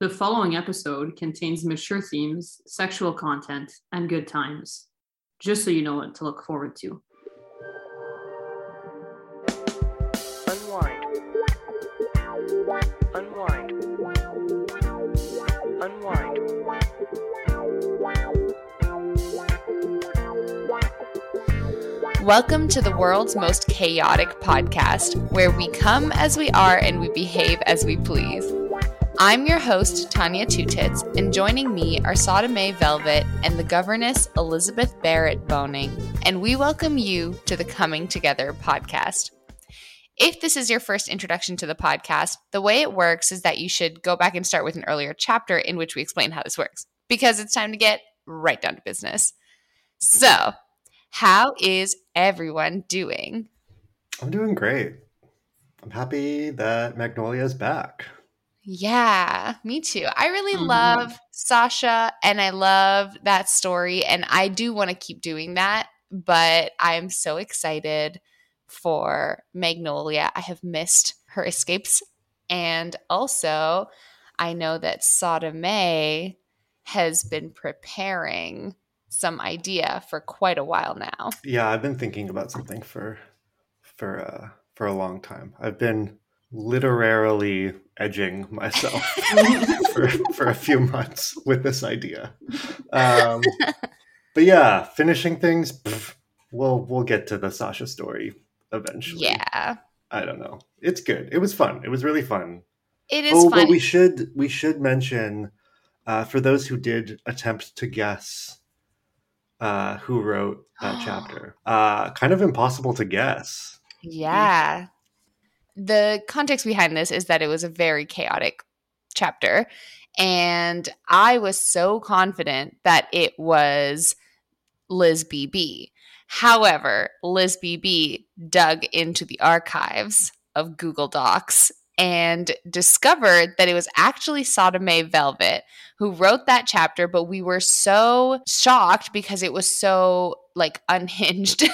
The following episode contains mature themes, sexual content, and good times. Just so you know what to look forward to. Unwind. Unwind. Unwind. Welcome to the world's most chaotic podcast, where we come as we are and we behave as we please. I'm your host, Tanya Two Tits, and joining me are Sodomay Velvet and the governess Elizabeth Barrett Boning, and we welcome you to the Coming Together podcast. If this is your first introduction to the podcast, the way it works is that you should go back and start with an earlier chapter in which we explain how this works, because it's time to get right down to business. So, how is everyone doing? I'm doing great. I'm happy that Magnolia is back. Yeah, me too. I really Mhm. love Sasha and I love that story. And I do want to keep doing that. But I'm so excited for Magnolia. I have missed her escapes. And also, I know that Sodomay has been preparing some idea for quite a while now. Yeah, I've been thinking about something for for uh, for a long time. I've been literarily edging myself for for a few months with this idea. Um, but yeah, finishing things. pff, we'll we'll get to the Sasha story eventually. Yeah, I don't know. It's good. It was fun. It was really fun. it is oh, fun. but we should we should mention uh, for those who did attempt to guess uh, who wrote that chapter. Uh, kind of impossible to guess. Yeah. The context behind this is that it was a very chaotic chapter. And I was so confident that it was Liz BB. However, Liz BB dug into the archives of Google Docs and discovered that it was actually Sodomay Velvet who wrote that chapter, but we were so shocked because it was so like unhinged.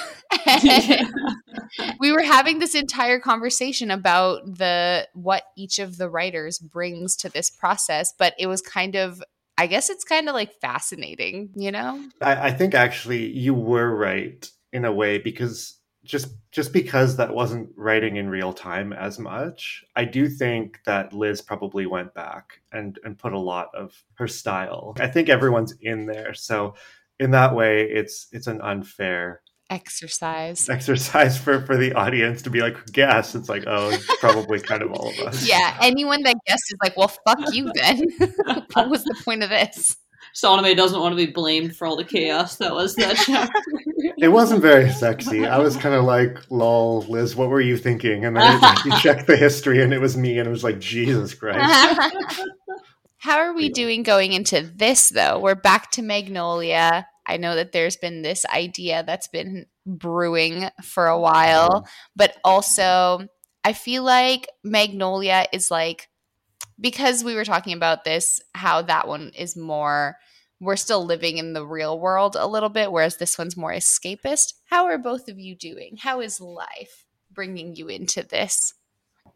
we were having this entire conversation about the what each of the writers brings to this process but it was kind of i guess it's kind of like fascinating you know I, I think actually you were right in a way because just just because that wasn't writing in real time as much, I do think that Liz probably went back and and put a lot of her style. I think everyone's in there, so in that way, it's it's an unfair exercise. exercise for for the audience to be like guess. It's like oh it's probably kind of all of us. Yeah anyone that guessed is like well fuck you then. What was the point of this Sodomay doesn't want to be blamed for all the chaos that was that chapter. it wasn't very sexy i was kind of like lol liz what were you thinking and then it, you check the history and it was me and it was like jesus christ How are we doing going into this though? We're back to Magnolia. I know that there's been this idea that's been brewing for a while, but also I feel like Magnolia is like because we were talking about this how that one is more we're still living in the real world a little bit whereas this one's more escapist. How are both of you doing? How is life bringing you into this?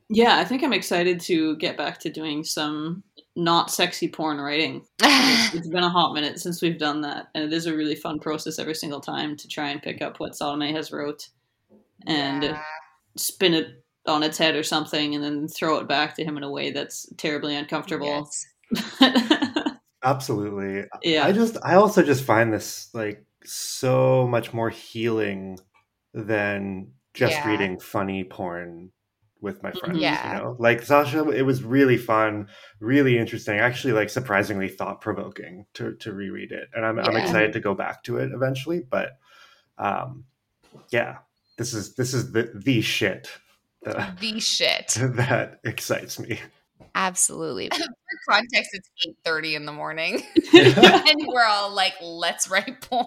yeah, I think I'm excited to get back to doing some not sexy porn writing. It's, it's been a hot minute since we've done that, and it is a really fun process every single time to try and pick up what Salome has wrote and Yeah. spin it on its head or something, and then throw it back to him in a way that's terribly uncomfortable. Yes. absolutely yeah, i just i also just find this like so much more healing than just Yeah. reading funny porn with my friends Yeah. you know like sasha it was really fun really interesting actually like surprisingly thought-provoking to to reread it and i'm, I'm excited to go back to it eventually but um yeah this is this is the the shit that, the shit. that excites me Absolutely. For context, it's eight thirty in the morning, Yeah. and we're all like, "Let's write porn."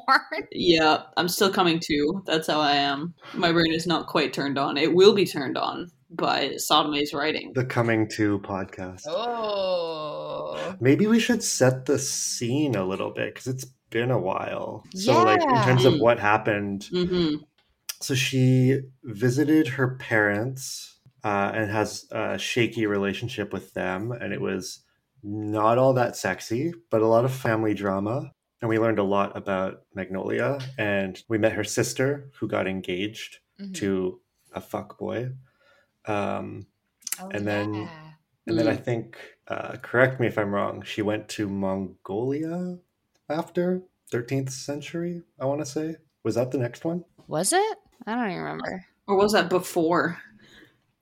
yeah. I'm still coming to. That's how I am. My brain is not quite turned on. It will be turned on by Sodomy's writing. the coming to podcast Oh, Maybe we should set the scene a little bit because it's been a while. So, like, in terms of what happened, hmm so she visited her parents uh, and has a shaky relationship with them. And it was not all that sexy, but a lot of family drama. And we learned a lot about Magnolia. And we met her sister who got engaged Mhm. to a fuck boy. Um, Oh, and then- yeah. and then I Mm. think, uh, correct me if I'm wrong, she went to Mongolia after 13th century, I want to say. Was that the next one? was it? I don't even remember. Or was that before?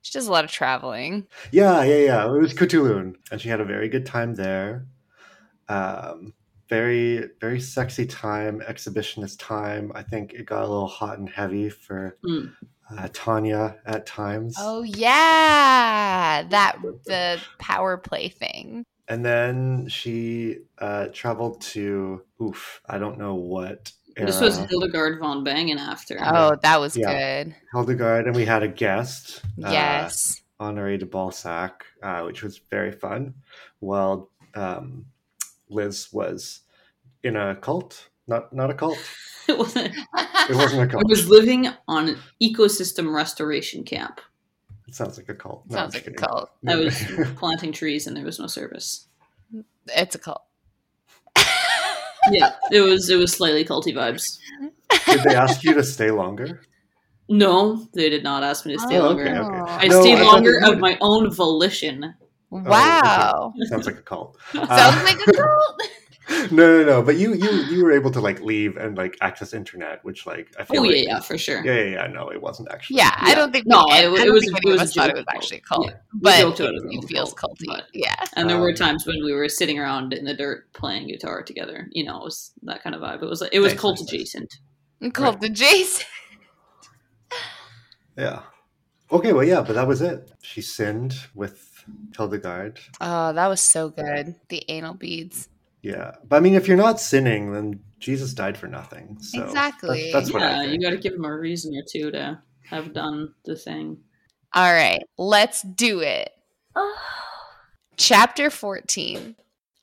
She does a lot of traveling. Yeah, yeah, yeah. It was Cthulhu. And she had a very good time there. Um, very, very sexy time, exhibitionist time. I think it got a little hot and heavy for Mm. uh, Tanya at times. Oh yeah, that the power play thing. And then she uh, traveled to, oof, I don't know what. This was. Hildegard von Bangen after. Oh, that was Yeah. good. Hildegard, and we had a guest, uh, Yes. Honoré de Balzac, uh, which was very fun. While um, Liz was in a cult, not not a cult. it wasn't. It wasn't a I cult. I was living on an ecosystem restoration camp. It sounds like a cult. No, Sounds I'm like a cult. I was planting trees and there was no service. It's a cult. Yeah, it was it was slightly culty vibes. Did they ask you to stay longer? No, they did not ask me to stay Oh, longer. okay, okay. I No, stayed I longer of my own volition. Wow. Sounds like a cult. Sounds Uh, like a cult. no, no, no. But you, you, you were able to like leave and like access internet, which like I feel Oh like, yeah, yeah, for sure. yeah, yeah, yeah. No, it wasn't actually. Yeah, I don't think No, we, it- I it was- think it was thought it was actually a cult, Yeah. but it, about it it being a feels cult, culty. but- Yeah. And there were Um, times when we were sitting around in the dirt playing guitar together. You know, it was that kind of vibe. It was it was Nice, cult nice, nice. adjacent. Cult adjacent. Yeah. Okay, well, yeah, but that was it. She sinned with Hildegard. Oh, that was so good. The anal beads. Yeah, but I mean, if you're not sinning, then Jesus died for nothing. So Exactly. That's, that's what I yeah, you got to give him a reason or two to have done the thing. All right, let's do it. Chapter 14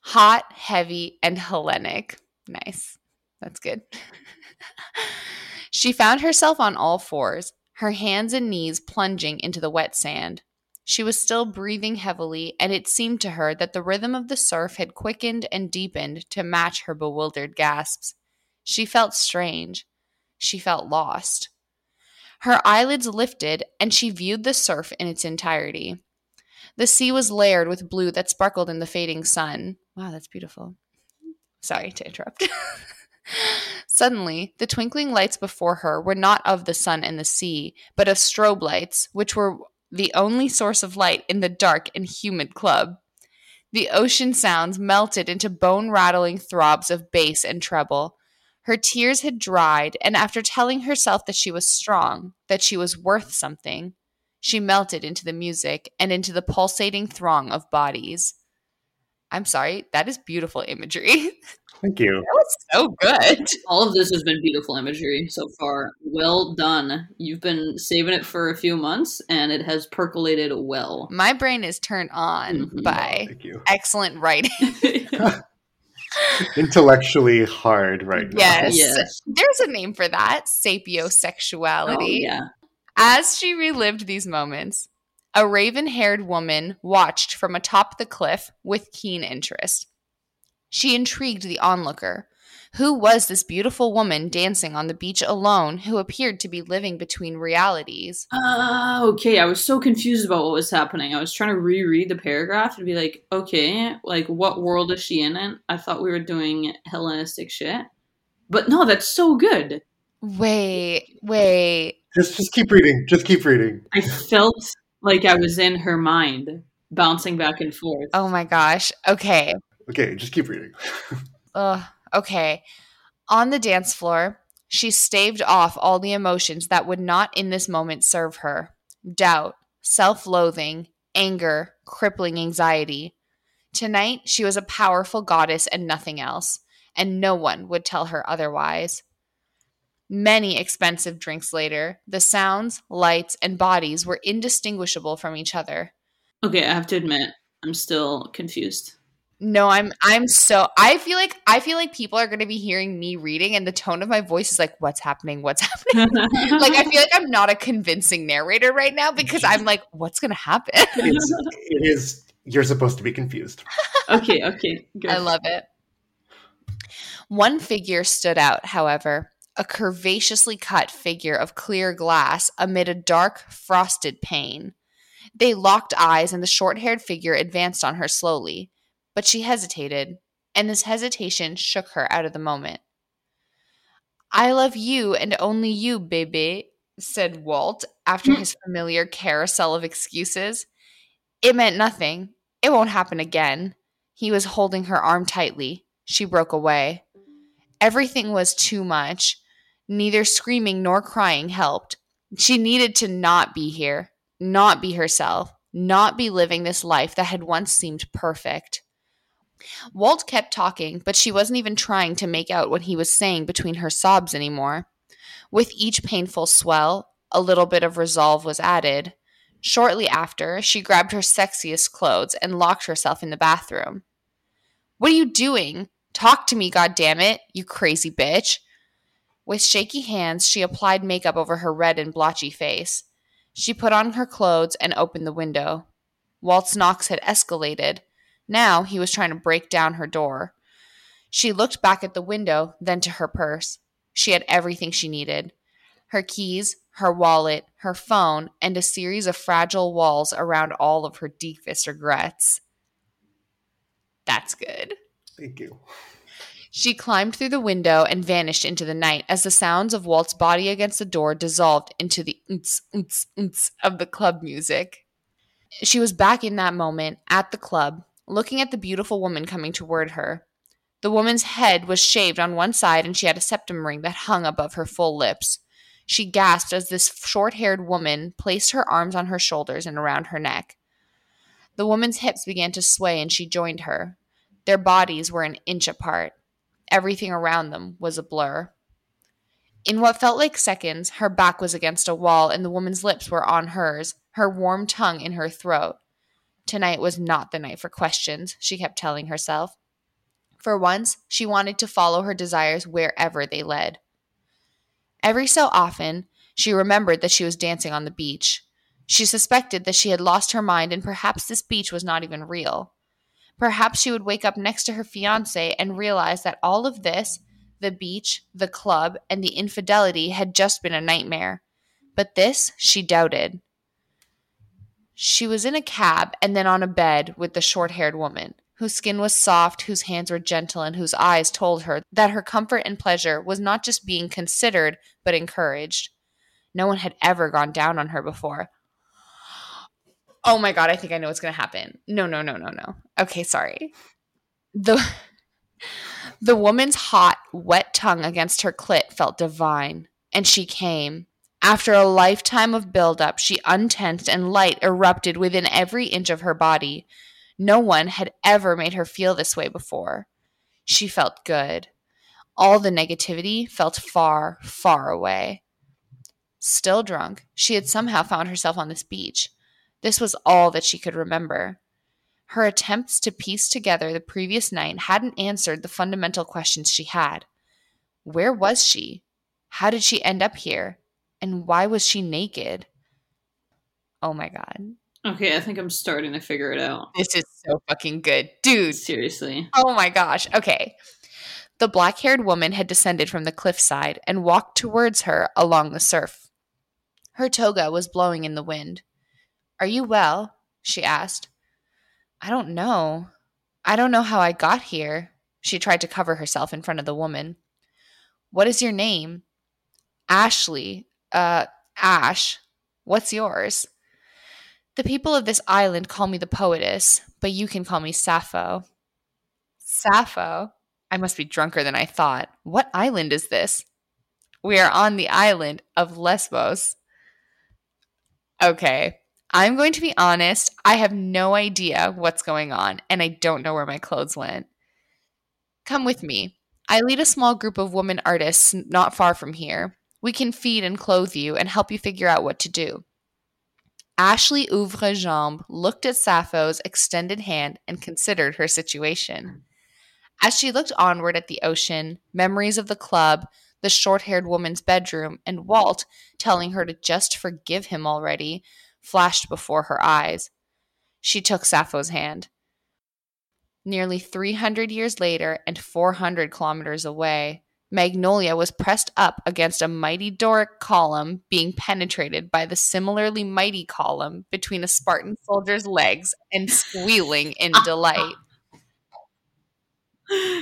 Hot, Heavy, and Hellenic. Nice. That's good. she found herself on all fours, her hands and knees plunging into the wet sand. She was still breathing heavily, and it seemed to her that the rhythm of the surf had quickened and deepened to match her bewildered gasps. She felt strange. She felt lost. Her eyelids lifted, and she viewed the surf in its entirety. The sea was layered with blue that sparkled in the fading sun. Wow, that's beautiful. Sorry to interrupt. Suddenly, the twinkling lights before her were not of the sun and the sea, but of strobe lights, which were the only source of light in the dark and humid club. The ocean sounds melted into bone rattling throbs of bass and treble. Her tears had dried, and after telling herself that she was strong, that she was worth something, she melted into the music and into the pulsating throng of bodies. I'm sorry, that is beautiful imagery. Thank you. That was so good. All of this has been beautiful imagery so far. Well done. You've been saving it for a few months, and it has percolated well. My brain is turned on Mhm. by Thank you. excellent writing. Intellectually hard right now. Yes. yes. There's a name for that Oh, sapiosexuality. yeah. As she relived these moments, a raven haired woman watched from atop the cliff with keen interest. She intrigued the onlooker. Who was this beautiful woman dancing on the beach alone who appeared to be living between realities? Uh, okay, I was so confused about what was happening. I was trying to reread the paragraph and be like, okay, like what world is she in? And I thought we were doing Hellenistic shit. But no, that's so good. Wait, wait. Just, just keep reading. Just keep reading. I felt like I was in her mind, bouncing back and forth. Oh my gosh. Okay. Okay, just keep reading. Ugh, okay. On the dance floor, she staved off all the emotions that would not in this moment serve her doubt, self loathing, anger, crippling anxiety. Tonight, she was a powerful goddess and nothing else, and no one would tell her otherwise. Many expensive drinks later, the sounds, lights, and bodies were indistinguishable from each other. Okay, I have to admit, I'm still confused. No, I'm I'm so I feel like I feel like people are going to be hearing me reading and the tone of my voice is like what's happening? What's happening? like I feel like I'm not a convincing narrator right now because I'm like what's going to happen? It's, it is You're supposed to be confused. Okay, okay, good. I love it. One figure stood out, however, a curvaceously cut figure of clear glass amid a dark, frosted pane. They locked eyes, and the short haired figure advanced on her slowly. But she hesitated, and this hesitation shook her out of the moment. I love you and only you, baby, said Walt after his familiar carousel of excuses. It meant nothing. It won't happen again. He was holding her arm tightly. She broke away. Everything was too much. Neither screaming nor crying helped. She needed to not be here, not be herself, not be living this life that had once seemed perfect. Walt kept talking, but she wasn't even trying to make out what he was saying between her sobs anymore. With each painful swell, a little bit of resolve was added. Shortly after, she grabbed her sexiest clothes and locked herself in the bathroom. What are you doing? Talk to me, goddammit, you crazy bitch. With shaky hands, she applied makeup over her red and blotchy face. She put on her clothes and opened the window. Walt's knocks had escalated. Now he was trying to break down her door. She looked back at the window, then to her purse. She had everything she needed her keys, her wallet, her phone, and a series of fragile walls around all of her deepest regrets. That's good. Thank you. She climbed through the window and vanished into the night as the sounds of Walt's body against the door dissolved into the oonts, oonts, oonts of the club music. She was back in that moment at the club, looking at the beautiful woman coming toward her. The woman's head was shaved on one side and she had a septum ring that hung above her full lips. She gasped as this short haired woman placed her arms on her shoulders and around her neck. The woman's hips began to sway and she joined her. Their bodies were an inch apart. Everything around them was a blur. In what felt like seconds, her back was against a wall and the woman's lips were on hers, her warm tongue in her throat. Tonight was not the night for questions, she kept telling herself. For once, she wanted to follow her desires wherever they led. Every so often, she remembered that she was dancing on the beach. She suspected that she had lost her mind and perhaps this beach was not even real. Perhaps she would wake up next to her fiance and realize that all of this the beach, the club, and the infidelity had just been a nightmare. But this she doubted. She was in a cab and then on a bed with the short haired woman, whose skin was soft, whose hands were gentle, and whose eyes told her that her comfort and pleasure was not just being considered, but encouraged. No one had ever gone down on her before. Oh my god, I think I know what's going to happen. No, no, no, no, no. Okay, sorry. The the woman's hot, wet tongue against her clit felt divine, and she came. After a lifetime of buildup, she untensed and light erupted within every inch of her body. No one had ever made her feel this way before. She felt good. All the negativity felt far, far away. Still drunk, she had somehow found herself on this beach. This was all that she could remember. Her attempts to piece together the previous night hadn't answered the fundamental questions she had. Where was she? How did she end up here? And why was she naked? Oh my god. Okay, I think I'm starting to figure it out. This is so fucking good. Dude, Seriously. Oh my gosh. Okay. The black haired woman had descended from the cliffside and walked towards her along the surf. Her toga was blowing in the wind. Are you well? she asked. I don't know. I don't know how I got here. She tried to cover herself in front of the woman. What is your name? Ashley. Uh, Ash. What's yours? The people of this island call me the poetess, but you can call me Sappho. Sappho? I must be drunker than I thought. What island is this? We are on the island of Lesbos. Okay, I'm going to be honest. I have no idea what's going on, and I don't know where my clothes went. Come with me. I lead a small group of women artists not far from here. We can feed and clothe you and help you figure out what to do. Ashley Ouvre-Jambes looked at Sappho's extended hand and considered her situation. As she looked onward at the ocean, memories of the club, the short haired woman's bedroom, and Walt telling her to just forgive him already flashed before her eyes. She took Sappho's hand. Nearly 300 years later and 400 kilometers away, Magnolia was pressed up against a mighty Doric column being penetrated by the similarly mighty column between a Spartan soldier's legs and squealing in delight.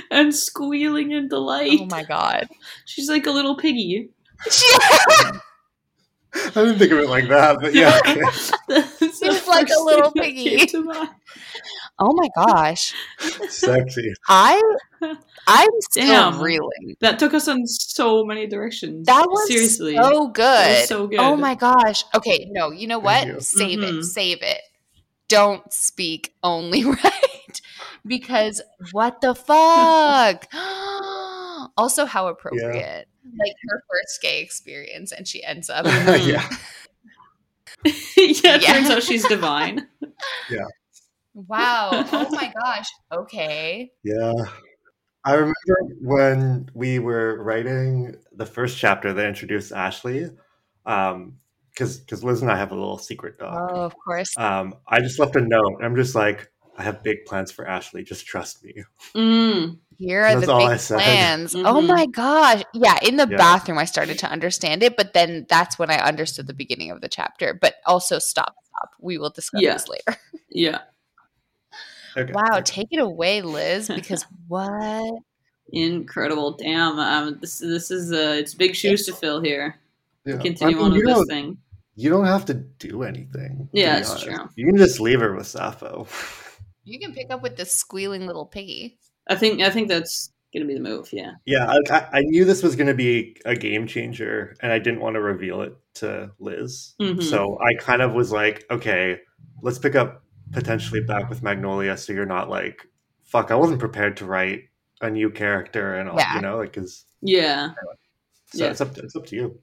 and squealing in delight. Oh my god. She's like a little piggy. I didn't think of it like that, but yeah. Okay. She's like a little piggy. Came to mind. oh my gosh. Sexy. I I'm still Damn. reeling. That took us in so many directions. That was seriously so good. Was so good. Oh my gosh. Okay, no, you know what? You. Save it. Mhm. Save it. Don't speak only right. because what the fuck? also, how appropriate. Like her first gay experience, and she ends up. yeah. yeah, it Yeah. turns out she's divine. Wow. Oh my gosh. Okay. Yeah. I remember when we were writing the first chapter that introduced Ashley, um, because because Liz and I have a little secret dog. Oh, of course. Um, I just left a note. I'm just like, I have big plans for Ashley. Just trust me. Mm. Here are That's the all I big said. plans. Oh Mhm. my gosh. Yeah, in the Yeah. bathroom I started to understand it, but then that's when I understood the beginning of the chapter. But also stop, stop. We will discuss Yeah. this later. Yeah, Okay. Wow, okay. take it away, Liz, because what? incredible. Damn, um, this this is uh, it's big shoes to fill here. Yeah. Continue I mean, on you with this don't- thing. You don't have to do anything. to Yeah, be it's true. You can just leave her with Sappho. You can pick up with this squealing little piggy. I think I think that's gonna be the move. Yeah. Yeah, I, I- I knew this was going to be a game changer, and I didn't want to reveal it to Liz. Mhm. So I kind of was like, okay, let's pick up potentially back with Magnolia, so you're not like, fuck, I wasn't prepared to write a new character and all, Yeah. you know, like, cause Yeah. so Yeah. it's up, to, it's up to you.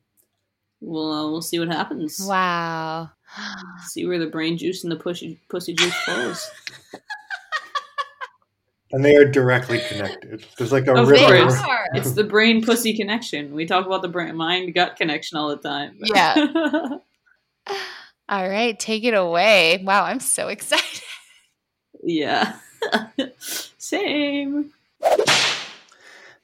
We'll uh, we'll see what happens. Wow. See where the brain juice and the pussy pussy juice flows. And they are directly connected. There's like a Of river. course. It's the brain pussy connection. We talk about the brain mind gut connection all the time. Yeah. All right, take it away. Wow, I'm so excited. yeah. Same.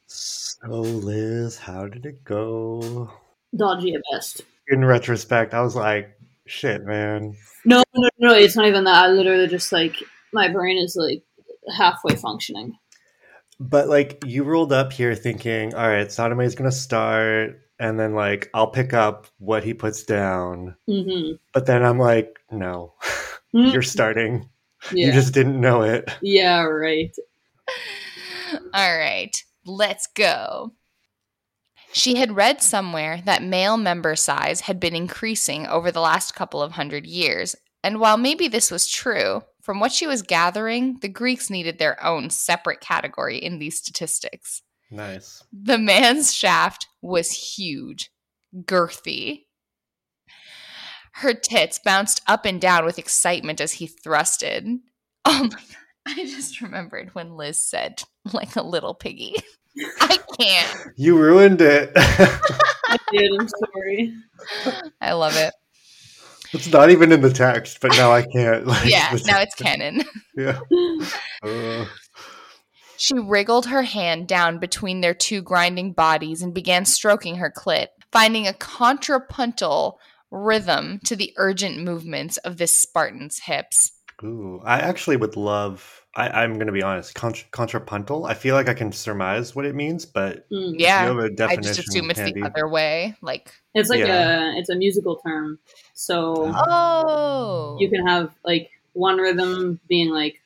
So Liz, how did it go? Dodgy at best. In retrospect, I was like, shit, man. No, no, no, it's not even that. I literally just like my brain is like halfway functioning. But like you rolled up here thinking, all right, Sodomite is gonna start, and then like I'll pick up what he puts down. Mm-hmm. But then I'm like, no, you're starting. yeah. You just didn't know it. yeah, right. All right, let's go. She had read somewhere that male member size had been increasing over the last couple of hundred years, and while maybe this was true, from what she was gathering, the Greeks needed their own separate category in these statistics. Nice. The man's shaft was huge, girthy. Her tits bounced up and down with excitement as he thrusted. Oh my god. I just remembered when Liz said, like a little piggy. I can't. You ruined it. I did. I'm sorry. I love it. it's not even in the text, but now I can't. Like, Yeah, now it's canon. Yeah. Uh, She wriggled her hand down between their two grinding bodies and began stroking her clit, finding a contrapuntal rhythm to the urgent movements of this Spartan's hips. ooh, I actually would love. I, I'm going to be honest. Contra, contrapuntal. I feel like I can surmise what it means, but Mm. Yeah, you have a I definition? just assume it's handy? the other way. Like, It's like Yeah. a it's a musical term. So oh, you can have like one rhythm being like sa-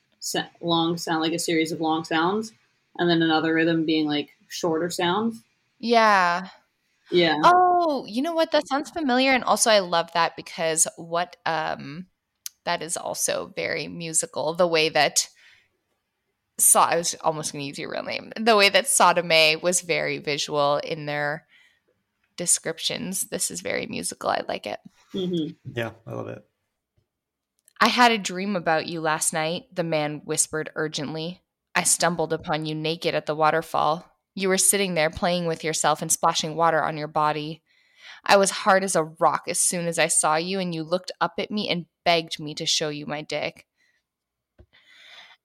long sound, like a series of long sounds, and then another rhythm being like shorter sounds. yeah. Yeah. Oh, you know what? That sounds familiar, and also I love that because what um, that is also very musical. The way that saw I was almost going to use your real name. The way that Sodomay was very visual in their descriptions. This is very musical. I like it. hmm Yeah, I love it. I had a dream about you last night, the man whispered urgently. I stumbled upon you naked at the waterfall. You were sitting there playing with yourself and splashing water on your body. I was hard as a rock as soon as I saw you, and you looked up at me and begged me to show you my dick.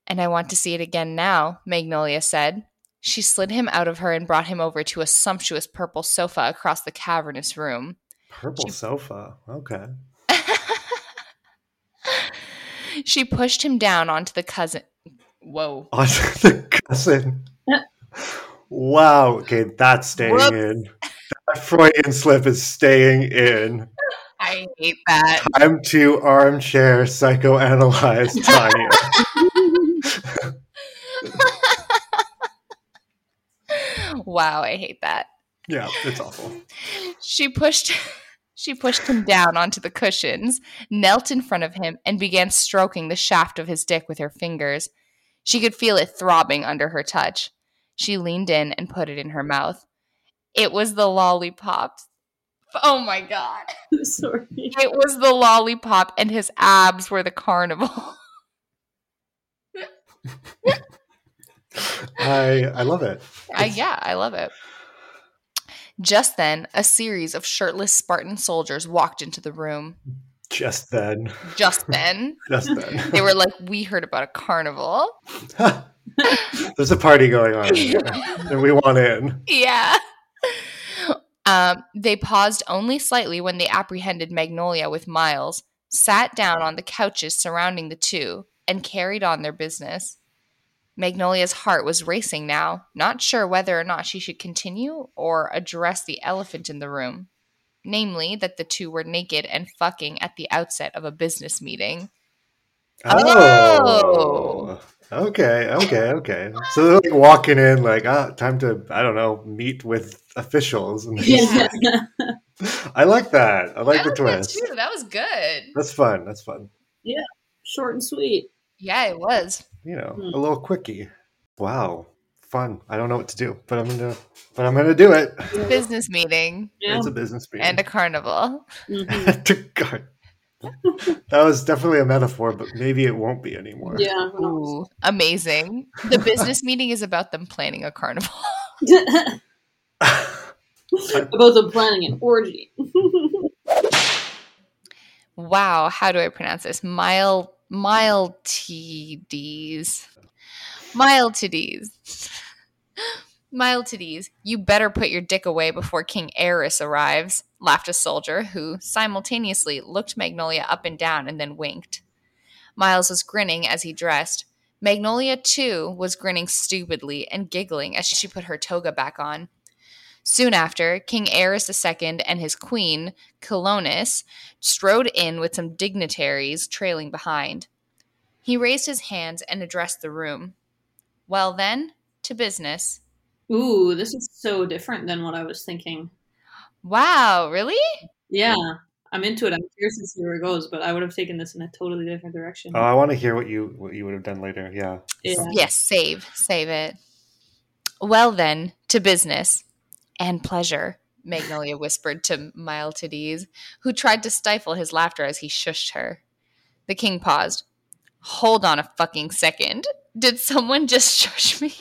And I want to see it again now, Magnolia said. She slid him out of her and brought him over to a sumptuous purple sofa across the cavernous room. Purple sofa. Okay. She pushed him down onto the cousin. Whoa. Onto the cousin. wow. Okay, that's staying Whoops. in. That Freudian slip is staying in. I hate that. Time to armchair psychoanalyze Tanya. wow, I hate that. yeah, it's awful. She pushed she pushed him down onto the cushions, knelt in front of him, and began stroking the shaft of his dick with her fingers. She could feel it throbbing under her touch. She leaned in and put it in her mouth. It was the lollipop. Oh my god. Sorry. It was the lollipop and his abs were the carnival. I I love it. I, yeah, I love it. Just then, a series of shirtless Spartan soldiers walked into the room. Just then. Just then. Just then. They were like, We heard about a carnival. There's a party going on here, and we want in. Yeah. Um, they paused only slightly when they apprehended Magnolia with Miles, sat down on the couches surrounding the two, and carried on their business. Magnolia's heart was racing now, not sure whether or not she should continue or address the elephant in the room. Namely, that the two were naked and fucking at the outset of a business meeting. Oh. Okay, okay, okay. So they're like walking in, like, ah, time to, I don't know, meet with officials. And Yeah. I like that. I like the That was good, twist. too. That was good. That's fun. That's fun. Yeah, short and sweet. Yeah, it was. You know, Hmm. a little quickie. Wow, fun. I don't know what to do, but I'm gonna, but I'm gonna do it. Business meeting Yeah. It's a business meeting. and a carnival. Mhm. God. that was definitely a metaphor, but maybe it won't be anymore. Yeah. Ooh, amazing. The business meeting is about them planning a carnival. About them planning an orgy. Wow, how do I pronounce this? Mile Miltides. Miltides. Miltides, you better put your dick away before King Areus arrives, laughed a soldier who simultaneously looked Magnolia up and down and then winked. Miles was grinning as he dressed. Magnolia, too, was grinning stupidly and giggling as she put her toga back on. Soon after, King Areus II and his queen, Chilonis, strode in with some dignitaries trailing behind. He raised his hands and addressed the room. Well, then, to business. Ooh, this is so different than what I was thinking. Wow, really? Yeah, I'm into it. I'm curious to see where it goes, but I would have taken this in a totally different direction. Oh, I want to hear what you what you would have done later. Yeah. yeah. Yes, save, save it. Well, then, to business and pleasure, Magnolia whispered to Miltides, who tried to stifle his laughter as he shushed her. The king paused. Hold on a fucking second. Did someone just shush me?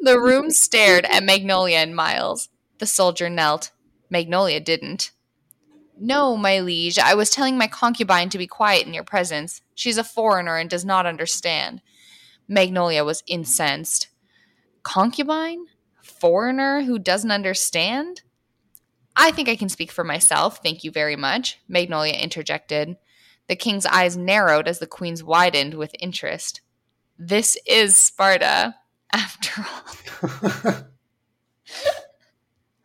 The room stared at Magnolia and Miles. The soldier knelt. Magnolia didn't. No, my liege, I was telling my concubine to be quiet in your presence. She's a foreigner and does not understand. Magnolia was incensed. Concubine? Foreigner who doesn't understand? I think I can speak for myself, thank you very much, Magnolia interjected. The king's eyes narrowed as the queen's widened with interest. This is Sparta, after all.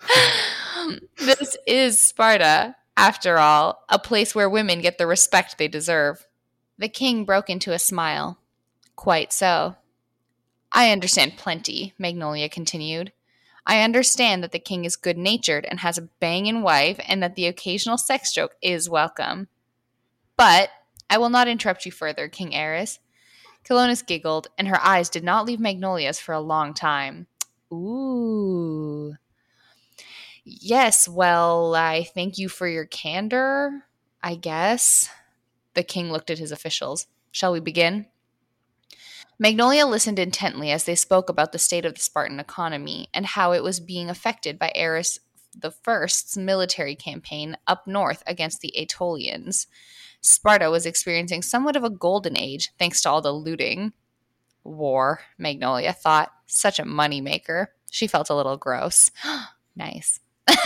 this is Sparta, after all, a place where women get the respect they deserve. The king broke into a smile. Quite so. I understand plenty, Magnolia continued. I understand that the king is good natured and has a bangin' wife, and that the occasional sex joke is welcome. But I will not interrupt you further, King Areus. Chilonis giggled, and her eyes did not leave Magnolia's for a long time. Ooh. Yes, well, I thank you for your candor, I guess. The king looked at his officials. Shall we begin? Magnolia listened intently as they spoke about the state of the Spartan economy and how it was being affected by Areus the First's military campaign up north against the Aetolians. Sparta was experiencing somewhat of a golden age thanks to all the looting. War, Magnolia thought. Such a moneymaker. She felt a little gross. nice.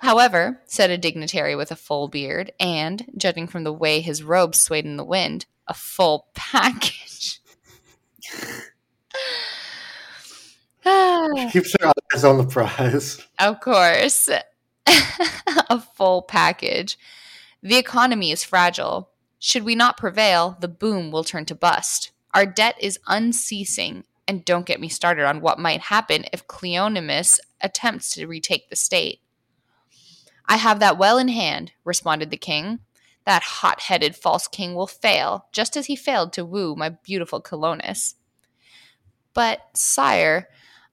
However, said a dignitary with a full beard, and, judging from the way his robes swayed in the wind, a full package. She keeps her eyes on the prize. Of course. a full package. The economy is fragile. Should we not prevail, the boom will turn to bust. Our debt is unceasing, and don't get me started on what might happen if Cleonymus attempts to retake the state. I have that well in hand, responded the king. That hot headed false king will fail, just as he failed to woo my beautiful Chilonis. But, sire,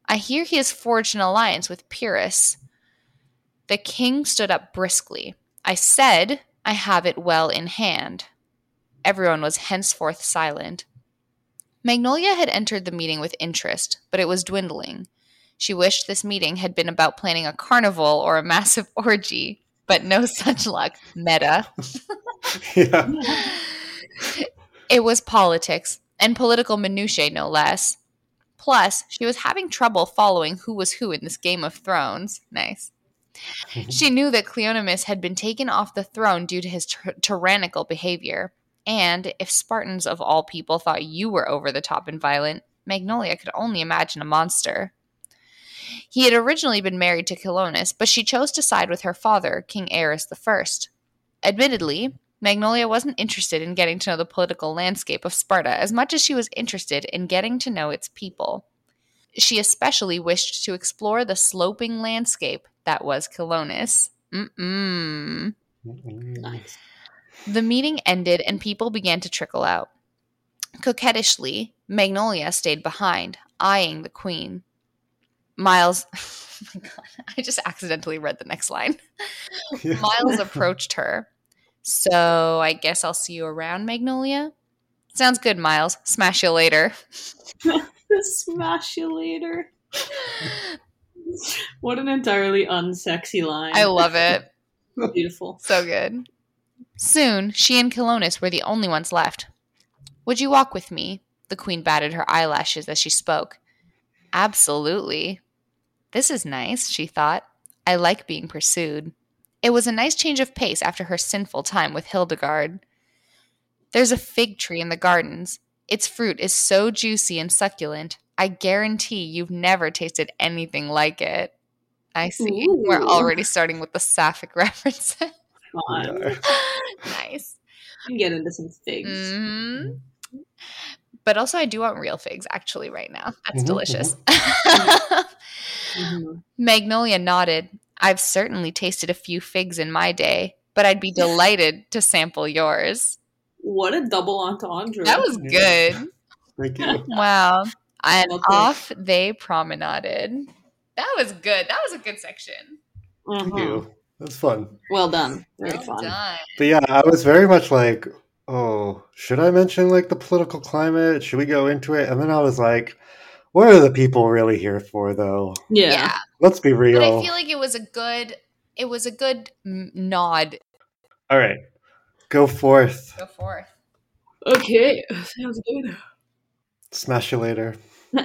I hear he has forged an alliance with Pyrrhus. The king stood up briskly. I said, I have it well in hand. Everyone was henceforth silent. Magnolia had entered the meeting with interest, but it was dwindling. She wished this meeting had been about planning a carnival or a massive orgy, but no such luck. Meta. yeah. It was politics, and political minutiae no less. Plus, she was having trouble following who was who in this Game of Thrones. Nice. She knew that Cleonymus had been taken off the throne due to his tyr- tyrannical behavior. And if Spartans of all people thought you were over the top and violent, Magnolia could only imagine a monster. He had originally been married to Chilonis, but she chose to side with her father, King Areus I. Admittedly, Magnolia wasn't interested in getting to know the political landscape of Sparta as much as she was interested in getting to know its people. She especially wished to explore the sloping landscape that was Chilonis. Mm-mm. Nice. The meeting ended and people began to trickle out. Coquettishly, Magnolia stayed behind, eyeing the queen. Miles, oh my God, I just accidentally read the next line. Miles approached her. So I guess I'll see you around, Magnolia? Sounds good, Miles. Smash you later. Smash you later. What an entirely unsexy line. I love it. Beautiful. So good. Soon, she and Chilonis were the only ones left. Would you walk with me? The queen batted her eyelashes as she spoke. Absolutely. This is nice, she thought. I like being pursued. It was a nice change of pace after her sinful time with Hildegard. There's a fig tree in the gardens. Its fruit is so juicy and succulent. I guarantee you've never tasted anything like it. I see. We're already starting with the sapphic references. Fun. Yeah. nice. I'm getting into some figs. hmm But also, I do want real figs actually right now. That's Mhm, delicious. Mhm. Magnolia nodded. I've certainly tasted a few figs in my day, but I'd be delighted to sample yours. What a double entendre. That was Yeah. good. Thank you. Wow. And Okay. off they promenaded. That was good. That was a good section. Thank Mhm. you. That's fun. Well done. Very Well fun. done. But yeah, I was very much like, oh, should I mention like the political climate? Should we go into it? And then I was like, what are the people really here for, though? Yeah. yeah. Let's be But real. I feel like it was a good it was a good mm, nod. All right, go forth. Go forth. Okay. Sounds good. Smash you later.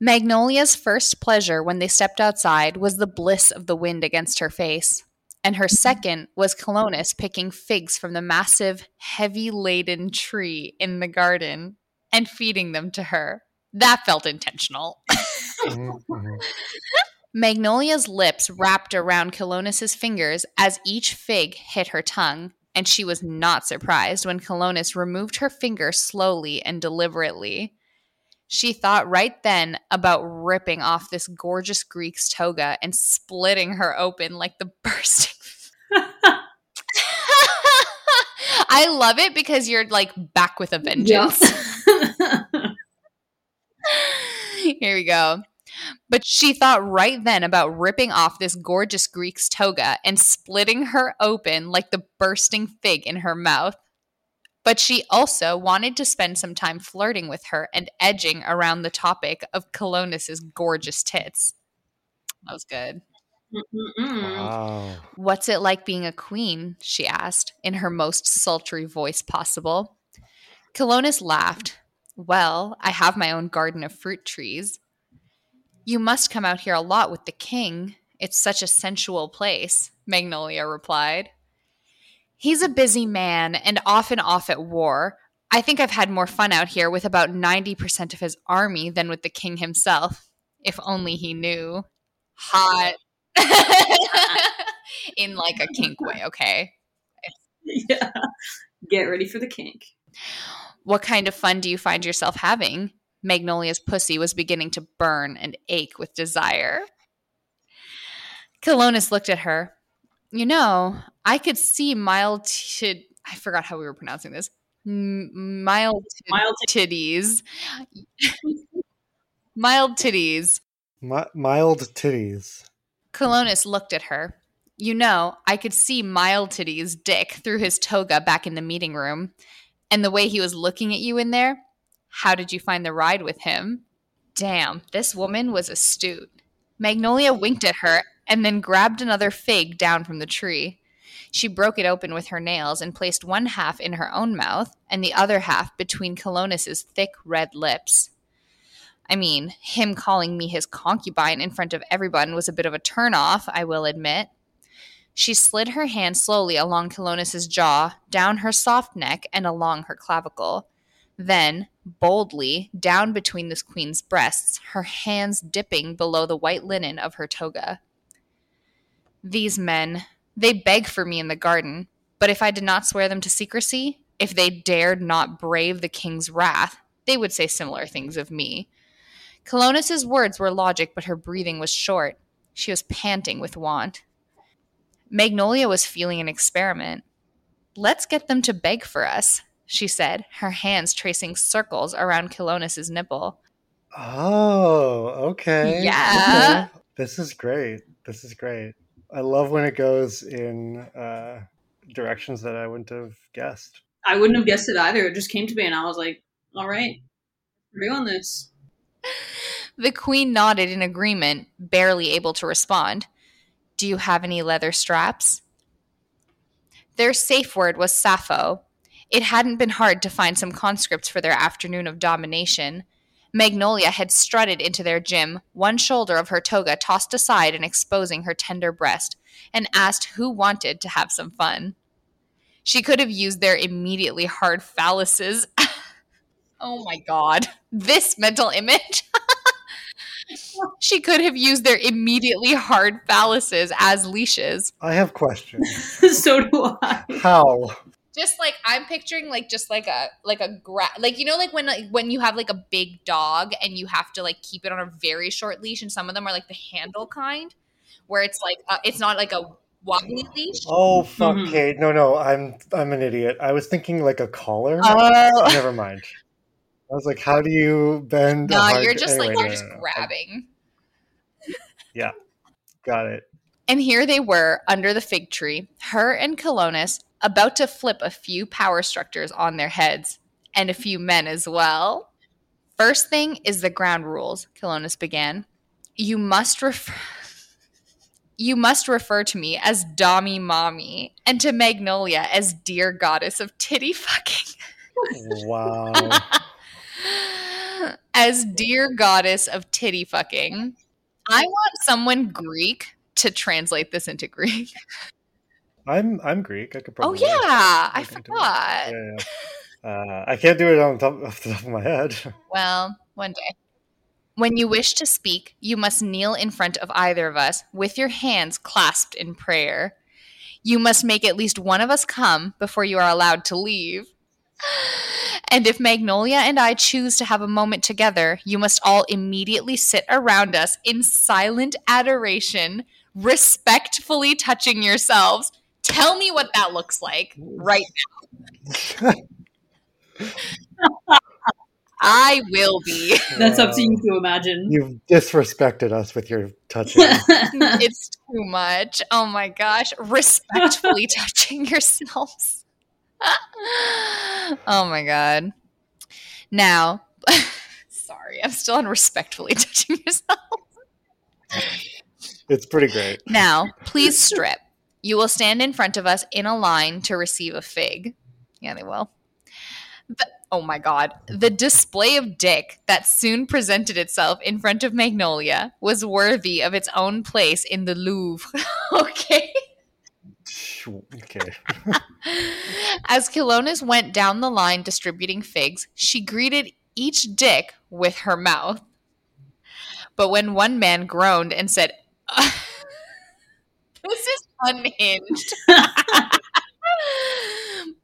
Magnolia's first pleasure when they stepped outside was the bliss of the wind against her face. And her second was Chilonis picking figs from the massive, heavy laden tree in the garden and feeding them to her. That felt intentional. Mhm, mhm. Magnolia's lips wrapped around Chilonis's fingers as each fig hit her tongue, and she was not surprised when Chilonis removed her finger slowly and deliberately. She thought right then about ripping off this gorgeous Greek's toga and splitting her open like the bursting. I love it because you're like back with a vengeance. Here we go. But she thought right then about ripping off this gorgeous Greek's toga and splitting her open like the bursting fig in her mouth. But she also wanted to spend some time flirting with her and edging around the topic of Chilonis's gorgeous tits. That was good. Wow. What's it like being a queen? she asked, in her most sultry voice possible. Chilonis laughed. Well, I have my own garden of fruit trees. You must come out here a lot with the king. It's such a sensual place, Magnolia replied. He's a busy man and often off at war. I think I've had more fun out here with about 90% of his army than with the king himself. If only he knew. Hot. In like a kink way, okay? yeah. Get ready for the kink. What kind of fun do you find yourself having? Magnolia's pussy was beginning to burn and ache with desire. Chilonis looked at her. You know, I could see mild tid- I forgot how we were pronouncing this. M- mild, tid- Mild titties. mild titties. Mi- mild titties. Chilonis looked at her. You know, I could see Mild titties dick through his toga back in the meeting room. And the way he was looking at you in there, how did you find the ride with him? Damn, this woman was astute. Magnolia winked at her and then grabbed another fig down from the tree. She broke it open with her nails and placed one half in her own mouth and the other half between Chilonis's thick red lips. I mean, him calling me his concubine in front of everyone was a bit of a turnoff, I will admit. She slid her hand slowly along Chilonis's jaw, down her soft neck, and along her clavicle. Then, boldly, down between the queen's breasts, her hands dipping below the white linen of her toga. These men, they beg for me in the garden, but if I did not swear them to secrecy, if they dared not brave the king's wrath, they would say similar things of me. Chilonis's words were logic, but her breathing was short. She was panting with want. Magnolia was feeling an experiment. Let's get them to beg for us, she said, her hands tracing circles around Chilonis's nipple. Oh, okay. Yeah. Okay. This is great. This is great. I love when it goes in uh, directions that I wouldn't have guessed. I wouldn't have guessed it either. It just came to me and I was like, all right, we're doing this. The queen nodded in agreement, barely able to respond. Do you have any leather straps? Their safe word was Sappho. It hadn't been hard to find some conscripts for their afternoon of domination. Magnolia had strutted into their gym, one shoulder of her toga tossed aside and exposing her tender breast, and asked who wanted to have some fun. She could have used their immediately hard phalluses. oh my god. This mental image. She could have used their immediately hard phalluses as leashes. I have questions. so do I. How? Just like I'm picturing like just like a like a gra- like you know like when like, when you have like a big dog and you have to like keep it on a very short leash and some of them are like the handle kind where it's like uh, it's not like a wobbly leash. Oh fuck, Mhm. Kate. No, no, I'm I'm an idiot. I was thinking like a collar. Oh. Never mind. I was like, how do you bend? No, hard- you're just like you're just grabbing. yeah. Got it. And here they were under the fig tree, her and Chilonis, about to flip a few power structures on their heads, and a few men as well. First thing is the ground rules, Chilonis began. You must refer You must refer to me as Dommy Mommy and to Magnolia as dear goddess of titty fucking. Wow. as dear goddess of titty fucking. I want someone Greek to translate this into Greek. I'm I'm Greek. I could probably. Oh yeah, I look into it. forgot. Yeah, yeah. Uh, I can't do it on top off the top of my head. Well, one day. When you wish to speak, you must kneel in front of either of us with your hands clasped in prayer. You must make at least one of us come before you are allowed to leave. And if Magnolia and I choose to have a moment together, you must all immediately sit around us in silent adoration, respectfully touching yourselves. Tell me what that looks like right now. I will be. That's up to you to imagine. You've disrespected us with your touching. it's too much. Oh my gosh. Respectfully touching yourselves. oh my God. Now, sorry, I'm still unrespectfully touching yourself. It's pretty great. Now, please strip. You will stand in front of us in a line to receive a fig. Yeah, they will. The- oh my god. The display of dick that soon presented itself in front of Magnolia was worthy of its own place in the Louvre. okay. Okay. As Chilonis went down the line distributing figs, she greeted each dick with her mouth. But when one man groaned and said, This is unhinged.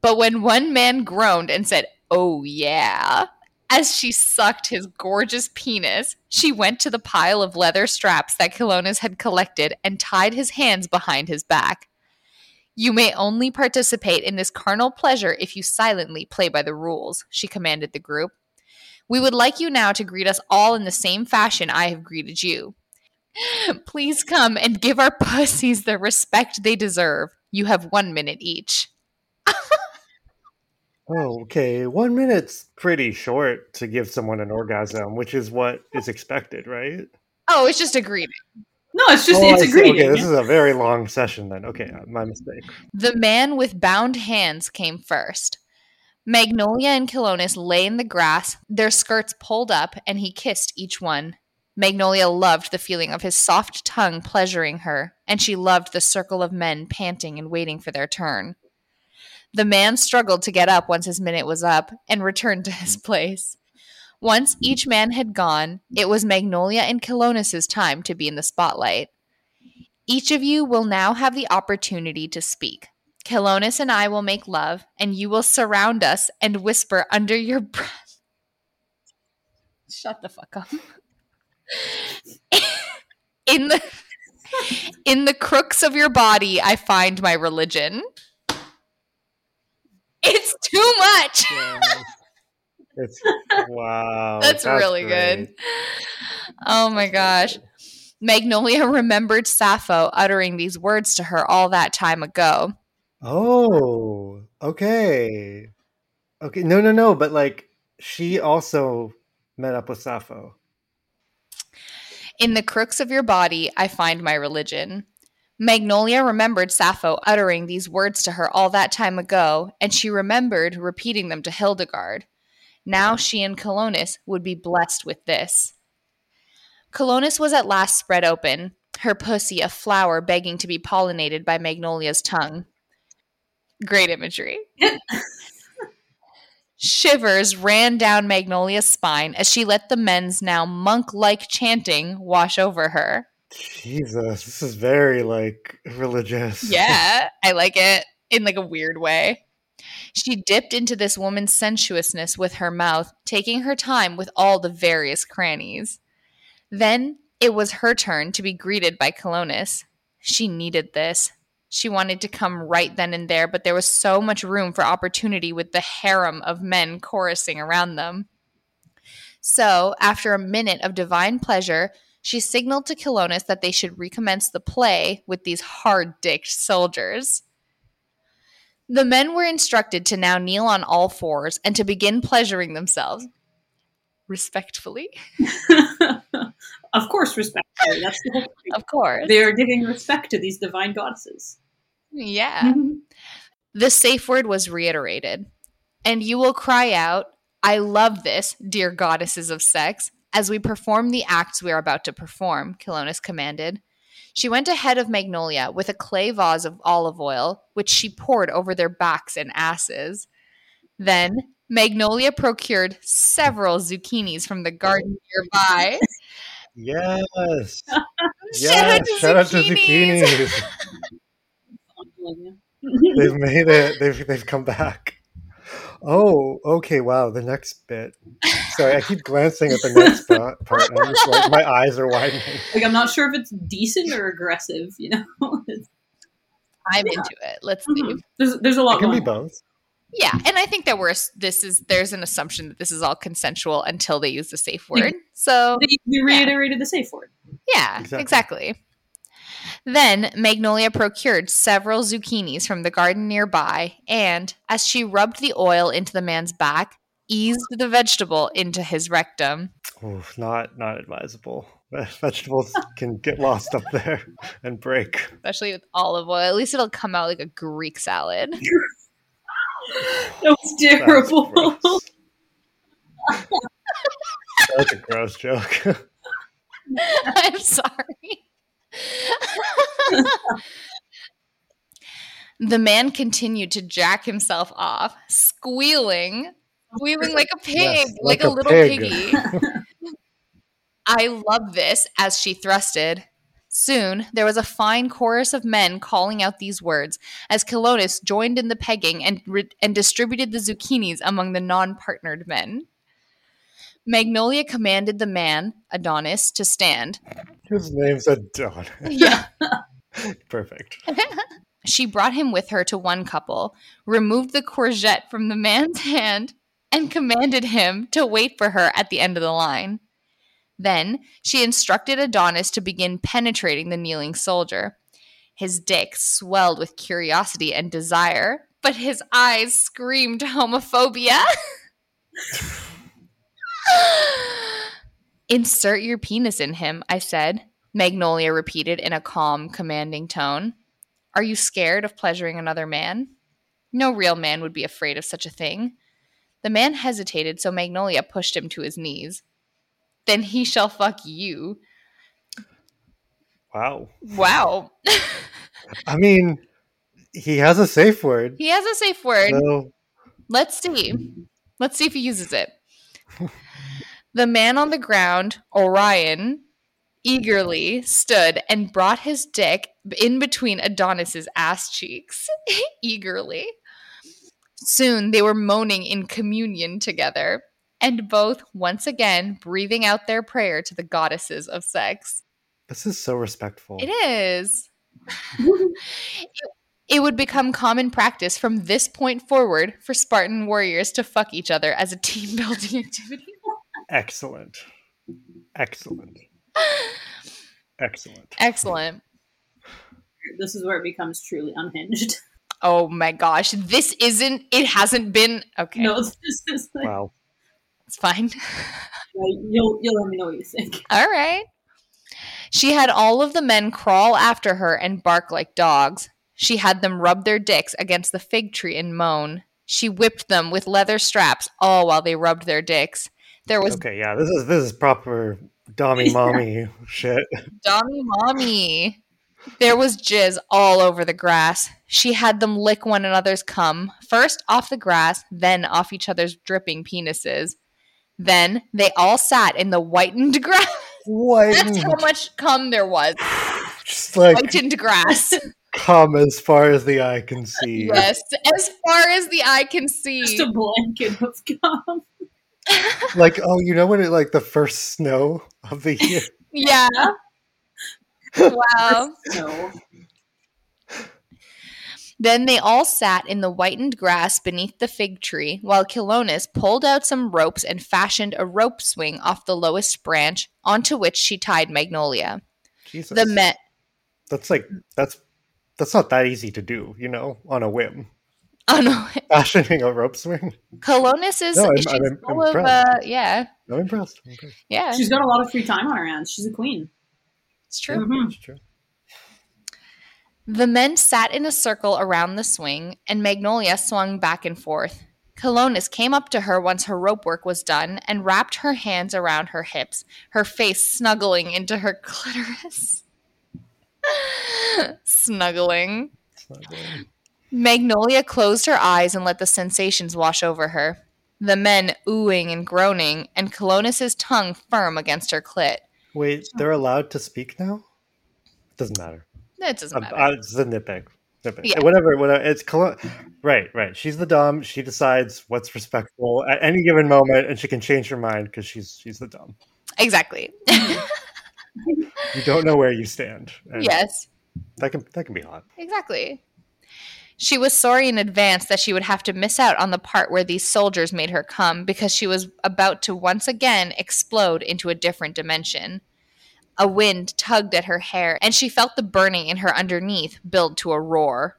but when one man groaned and said, Oh, yeah, as she sucked his gorgeous penis, she went to the pile of leather straps that Chilonis had collected and tied his hands behind his back. You may only participate in this carnal pleasure if you silently play by the rules, she commanded the group. We would like you now to greet us all in the same fashion I have greeted you. Please come and give our pussies the respect they deserve. You have one minute each. Oh, okay. One minute's pretty short to give someone an orgasm, which is what is expected, right? Oh, it's just a greeting. No, it's just Oh, it's I a see. greeting. Okay, this is a very long session then. Okay, uh, my mistake. The man with bound hands came first. Magnolia and Chilonis lay in the grass, their skirts pulled up, and he kissed each one. Magnolia loved the feeling of his soft tongue pleasuring her, and she loved the circle of men panting and waiting for their turn. The man struggled to get up once his minute was up and returned to his place. Once each man had gone, it was Magnolia and Chilonis's time to be in the spotlight. Each of you will now have the opportunity to speak. Chilonis and I will make love, and you will surround us and whisper under your breath. Shut the fuck up. in the in the crooks of your body, I find my religion. It's too much. It's wow. That's, really great. good. Oh my gosh. Magnolia remembered Sappho uttering these words to her all that time ago. Oh, okay. Okay, no, no, no, but like she also met up with Sappho. In the crooks of your body, I find my religion. Magnolia remembered Sappho uttering these words to her all that time ago, and she remembered repeating them to Hildegard. Now she and Chilonis would be blessed with this. Chilonis was at last spread open, her pussy a flower begging to be pollinated by Magnolia's tongue. Great imagery. Shivers ran down Magnolia's spine as she let the men's now monk like chanting wash over her. Jesus, this is very like religious. Yeah, I like it in like a weird way. She dipped into this woman's sensuousness with her mouth, taking her time with all the various crannies. Then it was her turn to be greeted by Chilonis. She needed this. She wanted to come right then and there, but there was so much room for opportunity with the harem of men chorusing around them. So, after a minute of divine pleasure, she signaled to Chilonis that they should recommence the play with these hard dicked soldiers. The men were instructed to now kneel on all fours and to begin pleasuring themselves. Respectfully, of course, respectfully. That's the whole point. of course. They are giving respect to these divine goddesses. Yeah. Mm-hmm. The safe word was reiterated. And you will cry out, I love this, dear goddesses of sex, as we perform the acts we are about to perform, Chilonis commanded. She went ahead of Magnolia with a clay vase of olive oil, which she poured over their backs and asses. Then Magnolia procured several zucchinis from the garden nearby. Yes. Shout yes. out to Shout out to zucchinis. zucchinis. they've made it. They've they've come back. Oh, okay. Wow. The next bit. Sorry, I keep glancing at the next part, part and I'm just like my eyes are widening. like I'm not sure if it's decent or aggressive. You know, I'm into it. Let's see. Mhm. there's there's a It lot can be going. on. both. Yeah, and I think that we're this is there's an assumption that this is all consensual until they use the safe word. So They, they reiterated the safe word. yeah, Exactly. exactly. Then Magnolia procured several zucchinis from the garden nearby, and as she rubbed the oil into the man's back, eased the vegetable into his rectum. Oof, not not advisable. Vegetables can get lost up there and break. especially with olive oil. At least it'll come out like a Greek salad. That was That's terrible. gross. That's a gross joke. I'm sorry. The man continued to jack himself off, squealing, squealing like a pig, Yes, like, like a, a little pig. piggy. I love this as she thrusted. Soon there was a fine chorus of men calling out these words as Chilonis joined in the pegging and, re- and distributed the zucchinis among the non partnered men. Magnolia commanded the man, Adonis, to stand. His name's Adonis. Yeah. Perfect. She brought him with her to one couple, removed the courgette from the man's hand, and commanded him to wait for her at the end of the line. Then she instructed Adonis to begin penetrating the kneeling soldier. His dick swelled with curiosity and desire, but his eyes screamed homophobia. Insert your penis in him, I said. Magnolia repeated in a calm, commanding tone. Are you scared of pleasuring another man? No real man would be afraid of such a thing. The man hesitated, so Magnolia pushed him to his knees. Then he shall fuck you. Wow. Wow. I mean, he has a safe word. he has a safe word. So Let's see. Let's see if he uses it. the man on the ground, Orion, eagerly stood and brought his dick in between Adonis's ass cheeks. eagerly. Soon they were moaning in communion together, and both once again breathing out their prayer to the goddesses of sex. this is so respectful. It is. it, it would become common practice from this point forward for Spartan warriors to fuck each other as a team building activity. Excellent. Excellent. Excellent. Excellent. This is where it becomes truly unhinged. Oh my gosh. This isn't, it hasn't been, okay. No, this is like, Wow. It's fine. you'll you'll let me know what you think. All right. She had all of the men crawl after her and bark like dogs. She had them rub their dicks against the fig tree and moan. She whipped them with leather straps, all while they rubbed their dicks. There was Okay, yeah, this is this is proper dommy mommy shit. Dommy mommy. There was jizz all over the grass. She had them lick one another's cum, first off the grass, then off each other's dripping penises. Then they all sat in the whitened grass. What? That's how much cum there was. Just like Whitened grass. come as far as the eye can see. yes, as far as the eye can see. Just a blanket of gum. Like, oh, you know when it like the first snow of the year? Yeah. wow. No. Then they all sat in the whitened grass beneath the fig tree, while Chilonis pulled out some ropes and fashioned a rope swing off the lowest branch, onto which she tied Magnolia. Jesus. The men. that's like that's that's not that easy to do, you know, on a whim. Oh no, Fashioning a rope swing. Chilonis is No, I'm- she's I'm im- full of uh, impressed. yeah, I'm impressed. I'm impressed. yeah, She's got a lot of free time on her hands. She's a queen. it's true. Mhm. It's true. The men sat in a circle around the swing, and Magnolia swung back and forth. Chilonis came up to her once her rope work was done and wrapped her hands around her hips, her face snuggling into her clitoris. Snuggling. It's not good. Magnolia closed her eyes and let the sensations wash over her. The men oohing and groaning, and Chilonis's tongue firm against her clit. Wait, they're allowed to speak now? Doesn't matter. It doesn't matter. uh, it's the nitpick. nitpick. Yeah. Whatever, whatever. It's colo- right, right. She's the dom. She decides what's respectful at any given moment, and she can change her mind because she's she's the dom. exactly. You don't know where you stand. yes. that can that can be hot. Exactly. She was sorry in advance that she would have to miss out on the part where these soldiers made her come because she was about to once again explode into a different dimension. A wind tugged at her hair, and she felt the burning in her underneath build to a roar.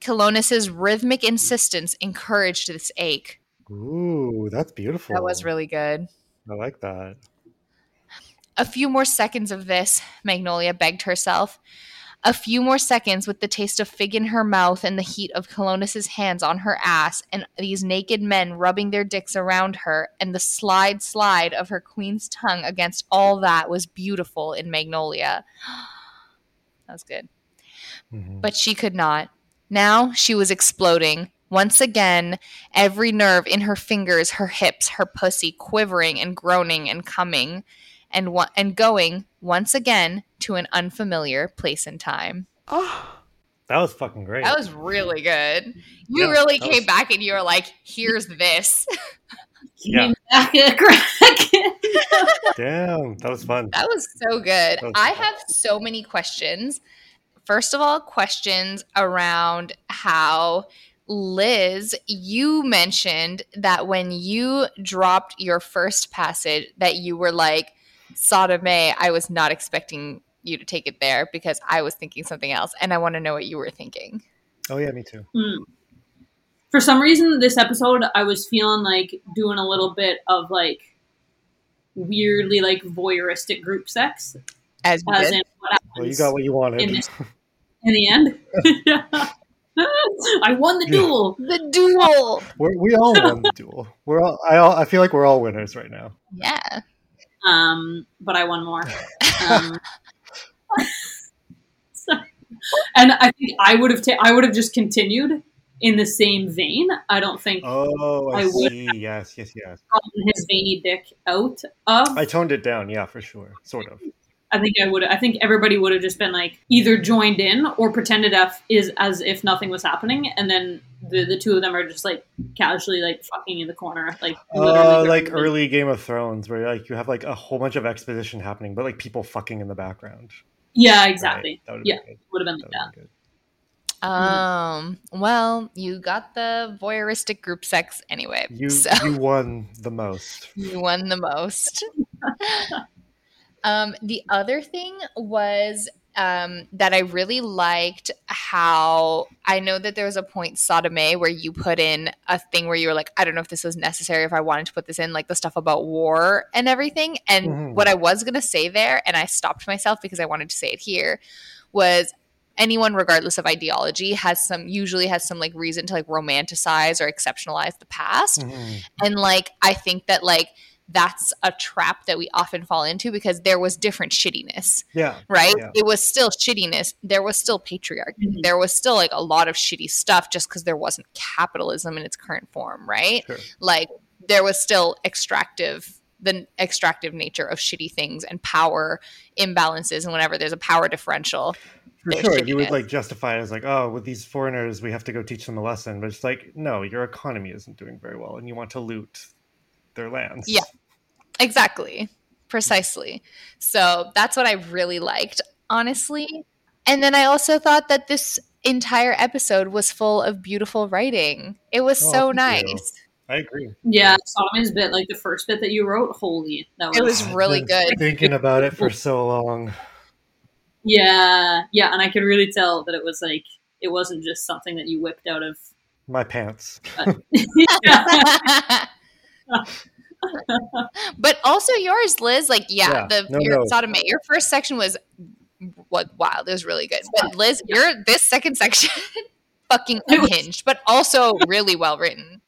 Chilonis's rhythmic insistence encouraged this ache. Ooh, that's beautiful. That was really good. I like that. A few more seconds of this, Magnolia begged herself. A few more seconds with the taste of fig in her mouth and the heat of Chilonis's hands on her ass, and these naked men rubbing their dicks around her, and the slide slide of her queen's tongue against all that was beautiful in Magnolia. that was good. Mhm. But she could not. Now she was exploding. Once again, every nerve in her fingers, her hips, her pussy quivering and groaning and coming and wa- and going once again to an unfamiliar place and time. Oh. That was fucking great. That was really good. You Yeah, really came was- back and you were like, "Here's this." Yeah. Came back a crack. Damn, that was fun. That was so good. Was I fun. have so many questions. First of all, questions around how Liz, you mentioned that when you dropped your first passage that you were like Sodomay, I was not expecting you to take it there because I was thinking something else and I want to know what you were thinking. Oh yeah, me too. Hmm. For some reason, this episode, I was feeling like doing a little bit of like weirdly like voyeuristic group sex, As you as did. in what Well, you got what you wanted. in this in the end. I won the duel. the duel. We're, we all won the duel. We're all. I, all. I feel like we're all winners right now. Yeah. Um, but I won more. Um, so- and I think I would have ta- I would have just continued in the same vein. I don't think Oh, I, I would-. Yes, yes, yes. his veiny dick out of. I toned it down. Yeah, for sure. Sort of. I think I would. I think everybody would have just been like either joined in or pretended F is as if nothing was happening, and then the the two of them are just like casually like fucking in the corner, like Uh, they're- like early Game of Thrones, where like you have like a whole bunch of exposition happening, but like people fucking in the background. Yeah, Right? exactly. That Yeah. been. Would have been like would've that. been. Um, well, you got the voyeuristic group sex anyway. You so you won the most. you won the most. um, the other thing was um, that I really liked how I know that there was a point Sodomay where you put in a thing where you were like, I don't know if this was necessary, if I wanted to put this in, like the stuff about war and everything. And Mhm. what I was gonna say there, and I stopped myself because I wanted to say it here, was anyone regardless of ideology has some usually has some like reason to like romanticize or exceptionalize the past Mhm. and like i think that like that's a trap that we often fall into because there was different shittiness Yeah. right Yeah. it was still shittiness there was still patriarchy Mhm. there was still like a lot of shitty stuff just because there wasn't capitalism in its current form right Sure. like there was still extractive the extractive nature of shitty things and power imbalances and whenever there's a power differential For there's sure, you would like justify it as like, oh, with these foreigners, we have to go teach them a lesson. But it's like, no, your economy isn't doing very well, and you want to loot their lands. Yeah. Exactly. Precisely. So that's what I really liked, honestly. And then I also thought that this entire episode was full of beautiful writing. It was Oh, so thank you. nice. I agree. Yeah, Sodomay's bit, like the first bit that you wrote, holy, that was, It was I've really been good. Thinking about it for so long. yeah, yeah, and I could really tell that it was like it wasn't just something that you whipped out of. My pants. but also yours, Liz. Like, yeah, Yeah. the No, your no. Sodomay, your first section was what wild. It was really good. But Liz, your this second section, fucking unhinged, but also really well written.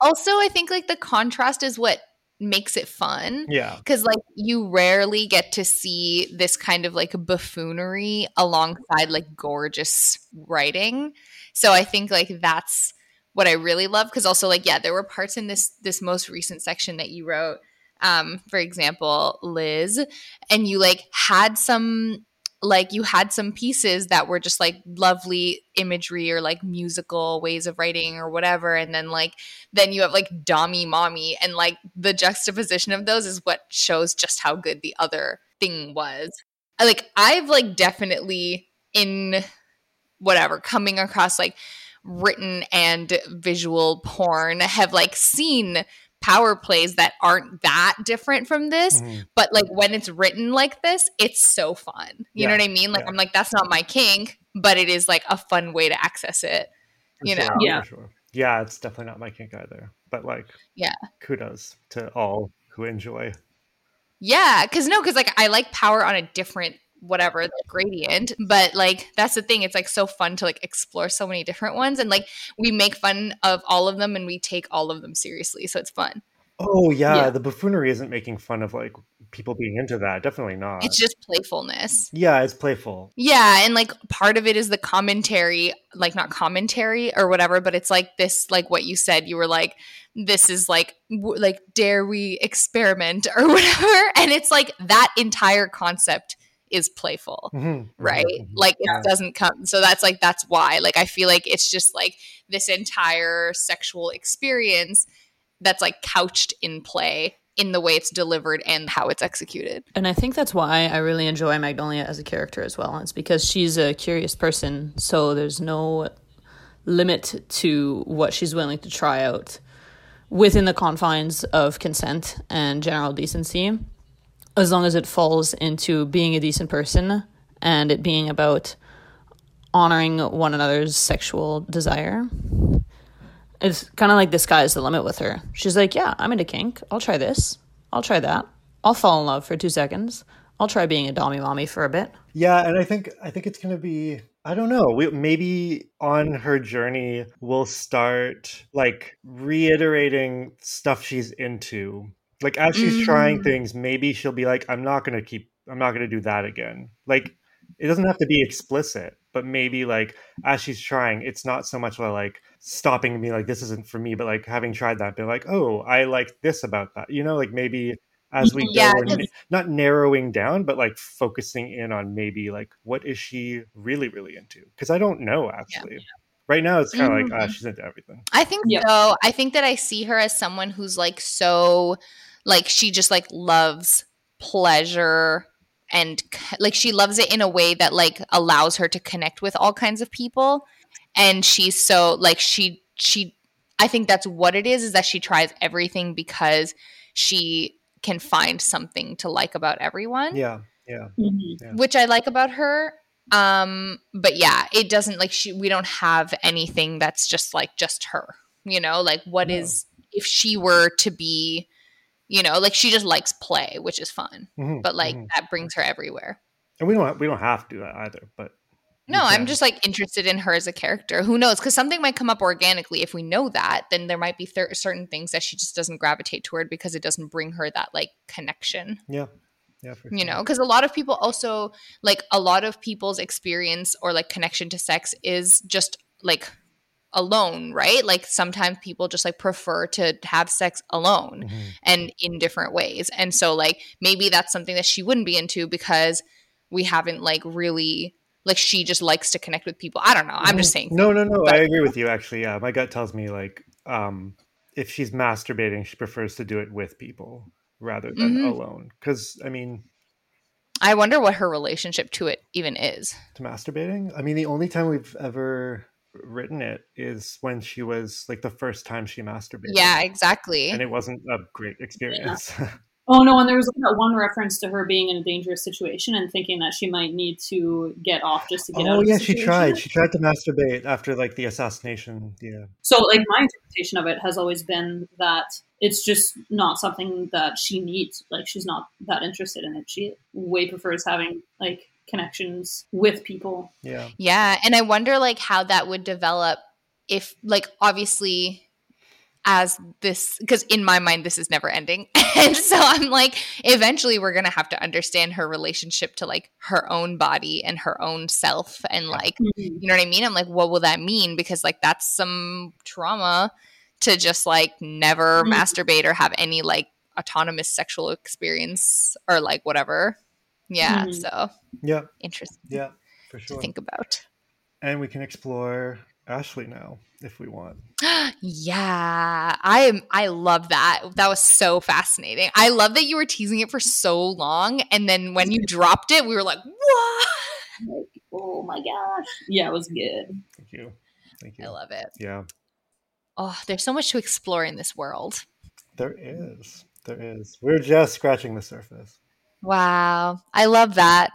Also, I think like the contrast is what makes it fun. Yeah. because like you rarely get to see this kind of like buffoonery alongside like gorgeous writing so i think like that's what i really love because also like yeah there were parts in this this most recent section that you wrote um for example liz and you like had some like you had some pieces that were just like lovely imagery or like musical ways of writing or whatever and then like then you have like Dommy Mommy, and like the juxtaposition of those is what shows just how good the other thing was. Like I've like definitely in whatever coming across like written and visual porn have like seen power plays that aren't that different from this Mhm. but like when it's written like this it's so fun you know what i mean like yeah. i'm like that's not my kink but it is like a fun way to access it For You know. sure, Yeah. Sure. Yeah, it's definitely not my kink either. But like, Yeah. kudos to all who enjoy Yeah, because no, because like I like power on a different whatever the gradient but like that's the thing it's like so fun to like explore so many different ones and like we make fun of all of them and we take all of them seriously so it's fun Oh yeah, Yeah. the buffoonery isn't making fun of like people being into that. Definitely not. it's just playfulness yeah, it's playful. yeah and like part of it is the commentary like not commentary or whatever but it's like this like what you said you were like this is like w- like dare we experiment or whatever and it's like that entire concept is playful Mhm, right mhm, mhm. like Yeah. it doesn't come so that's like that's why like i feel like it's just like this entire sexual experience that's like couched in play in the way it's delivered and how it's executed And I think that's why I really enjoy Magnolia as a character as well. It's because she's a curious person, so there's no limit to what she's willing to try out within the confines of consent and general decency, as long as it falls into being a decent person and it being about honoring one another's sexual desire. It's kind of like the sky's the limit with her. She's like, Yeah, I'm into kink. I'll try this. I'll try that. I'll fall in love for two seconds. I'll try being a dommy mommy for a bit. Yeah, and I think I think it's gonna be I don't know. We, maybe on her journey we'll start like reiterating stuff she's into. Like as she's trying Mm. things, maybe she'll be like, "I'm not gonna keep. I'm not gonna do that again." Like it doesn't have to be explicit, but maybe like as she's trying, it's not so much like stopping and being like, "This isn't for me," but like having tried that, be like, "Oh, I like this about that." You know, like maybe as we Yeah, go, we're 'cause- not narrowing down, but like focusing in on maybe like what is she really, really into? Because I don't know actually. Right now, it's kind of like ah, Mhm. she's into everything. i think Yeah. so i think that i see her as someone who's like so like she just like loves pleasure and like she loves it in a way that like allows her to connect with all kinds of people. And she's so like she she i think that's what it is is that she tries everything because she can find something to like about everyone. Yeah, yeah. which i like about her. Um but yeah it doesn't like she we don't have anything that's just like just her you know? Like what is No. if she were to be you know like she just likes play which is fun Mhm, but like mhm. that brings her everywhere and we don't we don't have to do that either. But no i'm just like interested in her as a character who knows because something might come up organically if we know that then there might be th- certain things that she just doesn't gravitate toward because it doesn't bring her that like connection yeah, yeah. For you know because a lot of people also like a lot of people's experience or like connection to sex is just like alone right like sometimes people just like prefer to have sex alone Mhm. and in different ways and so like maybe that's something that she wouldn't be into because we haven't like really like she just likes to connect with people i don't know i'm just saying No, no, no. but- I agree with you. Actually, yeah. My gut tells me like, um, if she's masturbating, she prefers to do it with people rather than Mhm. alone. Because I mean, i wonder what her relationship to it even is to masturbating. I mean, the only time we've ever written it is when she was like the first time she masturbated. yeah exactly and it wasn't a great experience. Oh no, and there was that one reference to her being in a dangerous situation and thinking that she might need to get off just to get out. oh yeah, she tried. She tried to masturbate after like the assassination. Yeah, So, like, my interpretation of it has always been that it's just not something that she needs. Like, she's not that interested in it. She way prefers having like connections with people. yeah. Yeah, and I wonder like how that would develop if like obviously as this because in my mind this is never ending. and so I'm like eventually we're going to have to understand her relationship to like her own body and her own self and like you know what I mean? I'm like what will that mean because like that's some trauma to just like never Mhm. masturbate or have any like autonomous sexual experience or like whatever. Yeah, Mhm. so Yeah, interesting yeah, for to sure. think about. And we can explore Ashley now if we want. yeah, I am. I love that. That was so fascinating. I love that you were teasing it for so long, and then when you dropped it, we were like, "What?" Like, oh my gosh, yeah, it was good. Thank you. Thank you. I love it. Yeah, Oh, there's so much to explore in this world. there is. There is. We're just scratching the surface. Wow, I love that.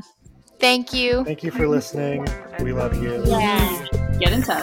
Thank you. Thank you for listening. We love you. Yeah. Get in touch.